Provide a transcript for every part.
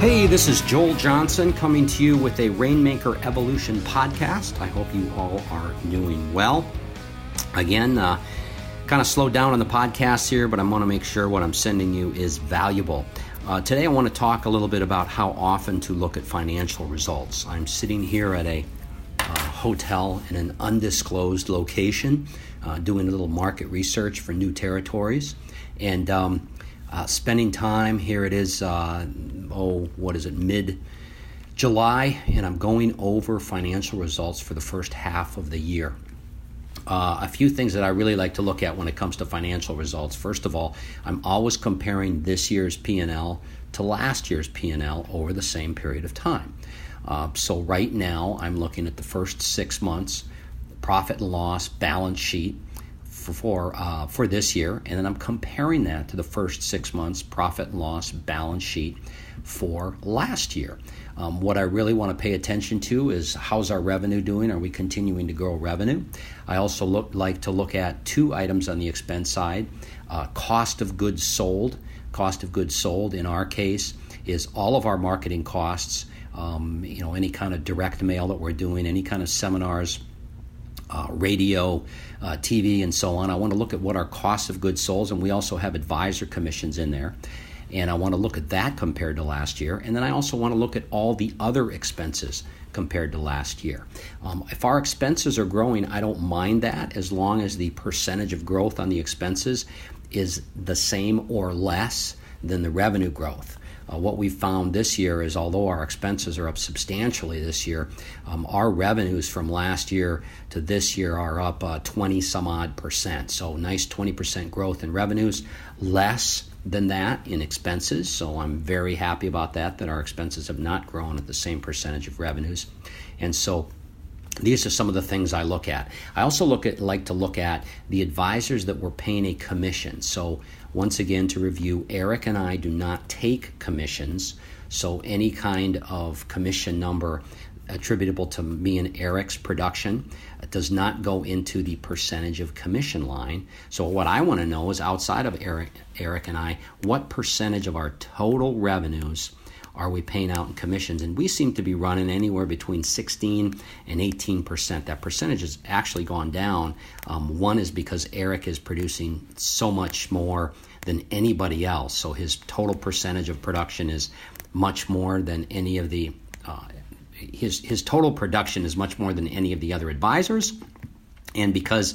Hey, this is Joel Johnson coming to you with a Rainmaker Evolution podcast. I hope you all are doing well. Again, uh, kind of slowed down on the podcast here, but I want to make sure what I'm sending you is valuable. Uh, today, I want to talk a little bit about how often to look at financial results. I'm sitting here at a uh, hotel in an undisclosed location, uh, doing a little market research for new territories, and um, uh, spending time here. It is, uh, oh, what is it, mid July, and I'm going over financial results for the first half of the year. Uh, a few things that I really like to look at when it comes to financial results. First of all, I'm always comparing this year's P&L to last year's P&L over the same period of time. Uh, so right now, I'm looking at the first six months profit and loss balance sheet for uh, for this year, and then I'm comparing that to the first six months profit and loss balance sheet for last year. Um, what I really want to pay attention to is how's our revenue doing? Are we continuing to grow revenue? I also look like to look at two items on the expense side: uh, cost of goods sold. Cost of goods sold in our case is all of our marketing costs. Um, you know, any kind of direct mail that we're doing, any kind of seminars uh, radio, uh, TV, and so on. I want to look at what our cost of goods sold, and we also have advisor commissions in there. And I want to look at that compared to last year. And then I also want to look at all the other expenses compared to last year. Um, if our expenses are growing, I don't mind that as long as the percentage of growth on the expenses is the same or less than the revenue growth. Uh, what we found this year is although our expenses are up substantially this year, um, our revenues from last year to this year are up uh, 20 some odd percent. So, nice 20% growth in revenues, less than that in expenses. So, I'm very happy about that, that our expenses have not grown at the same percentage of revenues. And so, these are some of the things I look at. I also look at like to look at the advisors that were paying a commission. So once again to review, Eric and I do not take commissions. So any kind of commission number attributable to me and Eric's production does not go into the percentage of commission line. So what I want to know is outside of Eric Eric and I, what percentage of our total revenues are we paying out in commissions? And we seem to be running anywhere between 16 and 18 percent. That percentage has actually gone down. Um, one is because Eric is producing so much more than anybody else, so his total percentage of production is much more than any of the. Uh, his his total production is much more than any of the other advisors, and because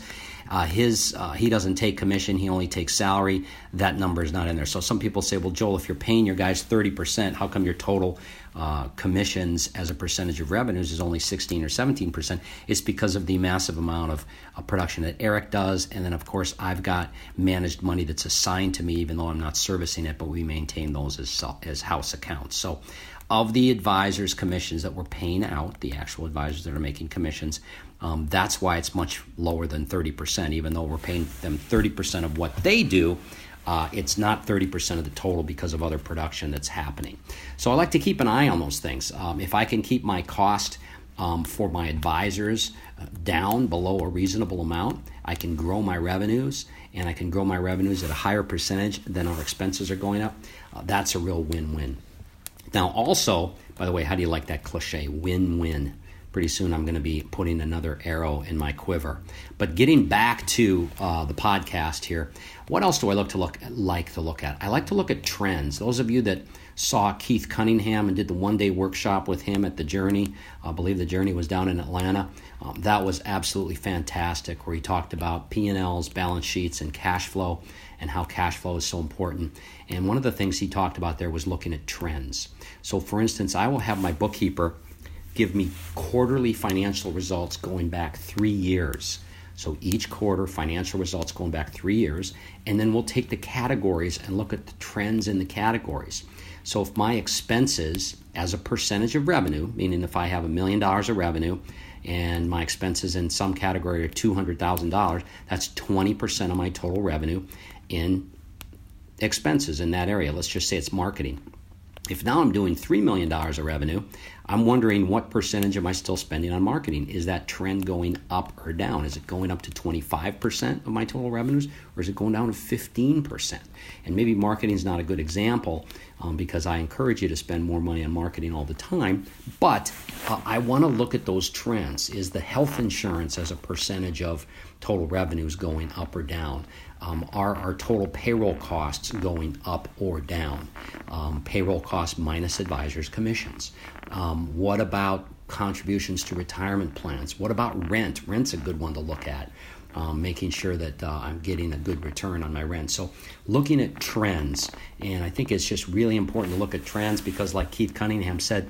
uh, his uh, he doesn't take commission; he only takes salary. That number is not in there. So some people say, "Well, Joel, if you're paying your guys thirty percent, how come your total uh, commissions as a percentage of revenues is only sixteen or seventeen percent?" It's because of the massive amount of production that Eric does, and then of course I've got managed money that's assigned to me, even though I'm not servicing it, but we maintain those as as house accounts. So of the advisors' commissions that we're paying out, the actual advisors that are making commissions, um, that's why it's much lower than 30%, even though we're paying them 30% of what they do. Uh, it's not 30% of the total because of other production that's happening. So I like to keep an eye on those things. Um, if I can keep my cost um, for my advisors uh, down below a reasonable amount, I can grow my revenues and I can grow my revenues at a higher percentage than our expenses are going up. Uh, that's a real win win. Now, also, by the way, how do you like that cliche? Win win. Pretty soon I'm going to be putting another arrow in my quiver. But getting back to uh, the podcast here, what else do I look to look like to look at? I like to look at trends. Those of you that saw Keith Cunningham and did the one day workshop with him at the Journey, I believe the Journey was down in Atlanta. Um, that was absolutely fantastic, where he talked about P&Ls, balance sheets, and cash flow and how cash flow is so important. And one of the things he talked about there was looking at trends. So, for instance, I will have my bookkeeper give me quarterly financial results going back three years. So each quarter, financial results going back three years, and then we'll take the categories and look at the trends in the categories. So if my expenses as a percentage of revenue, meaning if I have a million dollars of revenue and my expenses in some category are $200,000, that's 20% of my total revenue in expenses in that area. Let's just say it's marketing. If now I'm doing $3 million of revenue, I'm wondering what percentage am I still spending on marketing? Is that trend going up or down? Is it going up to 25% of my total revenues or is it going down to 15%? And maybe marketing is not a good example um, because I encourage you to spend more money on marketing all the time, but uh, I want to look at those trends. Is the health insurance as a percentage of total revenues going up or down? Um, are our total payroll costs going up or down? Um, payroll costs minus advisors' commissions. Um, what about contributions to retirement plans? What about rent? Rent's a good one to look at. Um, making sure that uh, I'm getting a good return on my rent. So, looking at trends, and I think it's just really important to look at trends because, like Keith Cunningham said,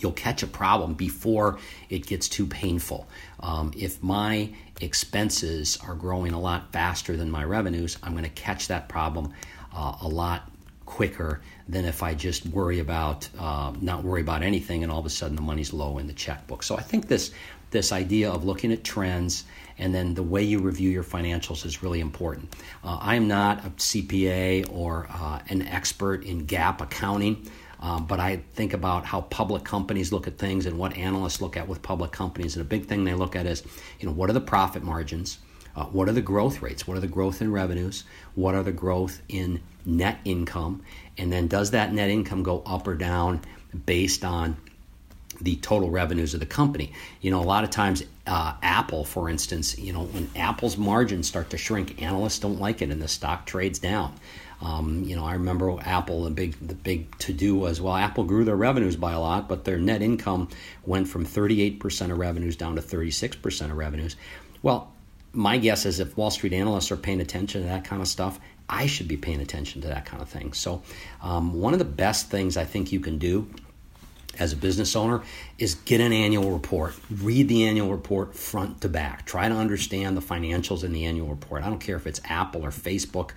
you'll catch a problem before it gets too painful. Um, if my expenses are growing a lot faster than my revenues, I'm going to catch that problem uh, a lot quicker than if I just worry about uh, not worry about anything and all of a sudden the money's low in the checkbook. So I think this this idea of looking at trends and then the way you review your financials is really important. Uh, I am not a CPA or uh, an expert in GAAP accounting. Um, but I think about how public companies look at things and what analysts look at with public companies. And a big thing they look at is, you know, what are the profit margins? Uh, what are the growth rates? What are the growth in revenues? What are the growth in net income? And then does that net income go up or down based on the total revenues of the company? You know, a lot of times, uh, Apple, for instance, you know, when Apple's margins start to shrink, analysts don't like it and the stock trades down. Um, you know, I remember Apple. The big the big to do was well, Apple grew their revenues by a lot, but their net income went from 38% of revenues down to 36% of revenues. Well, my guess is if Wall Street analysts are paying attention to that kind of stuff, I should be paying attention to that kind of thing. So, um, one of the best things I think you can do as a business owner is get an annual report. Read the annual report front to back. Try to understand the financials in the annual report. I don't care if it's Apple or Facebook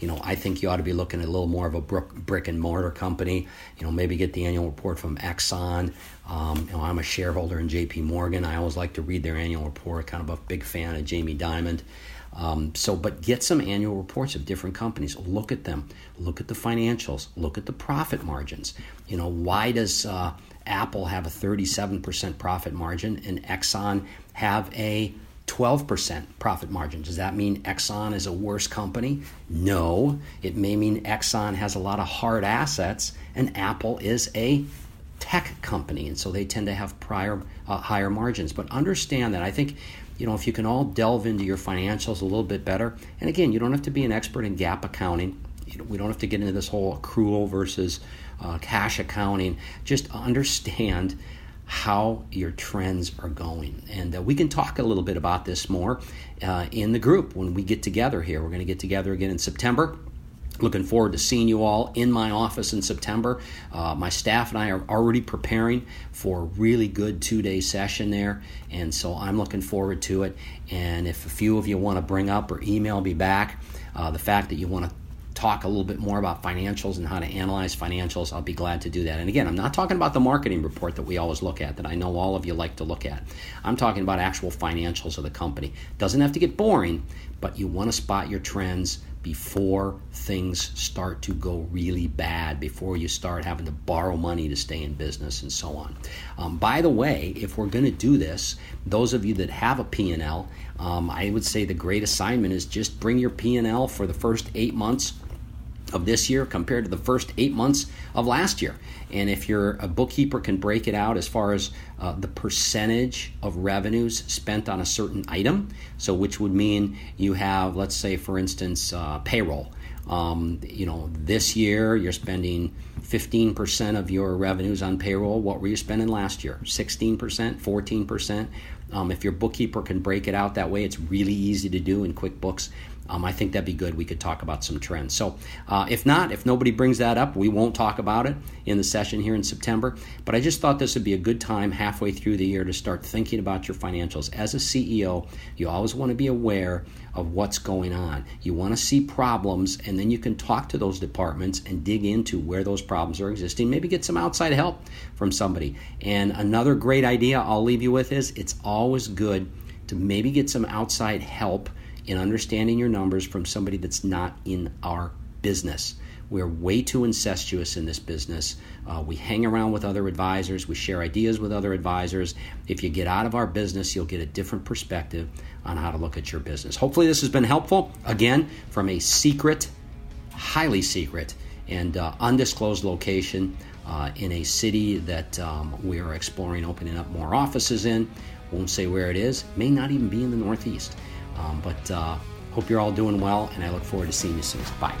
you know, I think you ought to be looking at a little more of a brick and mortar company. You know, maybe get the annual report from Exxon. Um, you know, I'm a shareholder in J.P. Morgan. I always like to read their annual report. Kind of a big fan of Jamie Dimon. Um, so, but get some annual reports of different companies. Look at them. Look at the financials. Look at the profit margins. You know, why does uh, Apple have a 37% profit margin and Exxon have a 12% profit margin. Does that mean Exxon is a worse company? No. It may mean Exxon has a lot of hard assets and Apple is a tech company, and so they tend to have prior uh, higher margins. But understand that I think you know if you can all delve into your financials a little bit better, and again, you don't have to be an expert in GAAP accounting. You know, we don't have to get into this whole accrual versus uh, cash accounting. Just understand how your trends are going. And uh, we can talk a little bit about this more uh, in the group when we get together here. We're going to get together again in September. Looking forward to seeing you all in my office in September. Uh, my staff and I are already preparing for a really good two day session there, and so I'm looking forward to it. And if a few of you want to bring up or email me back uh, the fact that you want to talk a little bit more about financials and how to analyze financials, I'll be glad to do that. And again, I'm not talking about the marketing report that we always look at, that I know all of you like to look at. I'm talking about actual financials of the company. Doesn't have to get boring, but you want to spot your trends before things start to go really bad, before you start having to borrow money to stay in business and so on. Um, by the way, if we're going to do this, those of you that have a P&L, um, I would say the great assignment is just bring your P&L for the first eight months of this year compared to the first eight months of last year. And if you're a bookkeeper, can break it out as far as uh, the percentage of revenues spent on a certain item. So, which would mean you have, let's say, for instance, uh, payroll. Um, you know, this year you're spending 15% of your revenues on payroll. What were you spending last year? 16%, 14%. Um, if your bookkeeper can break it out that way, it's really easy to do in QuickBooks um, I think that'd be good. We could talk about some trends. So, uh, if not, if nobody brings that up, we won't talk about it in the session here in September. But I just thought this would be a good time halfway through the year to start thinking about your financials. As a CEO, you always want to be aware of what's going on. You want to see problems, and then you can talk to those departments and dig into where those problems are existing. Maybe get some outside help from somebody. And another great idea I'll leave you with is it's always good to maybe get some outside help in understanding your numbers from somebody that's not in our business. We're way too incestuous in this business. Uh, we hang around with other advisors, we share ideas with other advisors. If you get out of our business, you'll get a different perspective on how to look at your business. Hopefully, this has been helpful. Again, from a secret, highly secret, and uh, undisclosed location uh, in a city that um, we are exploring opening up more offices in. Won't say where it is, may not even be in the Northeast. Um, but uh, hope you're all doing well, and I look forward to seeing you soon. Bye.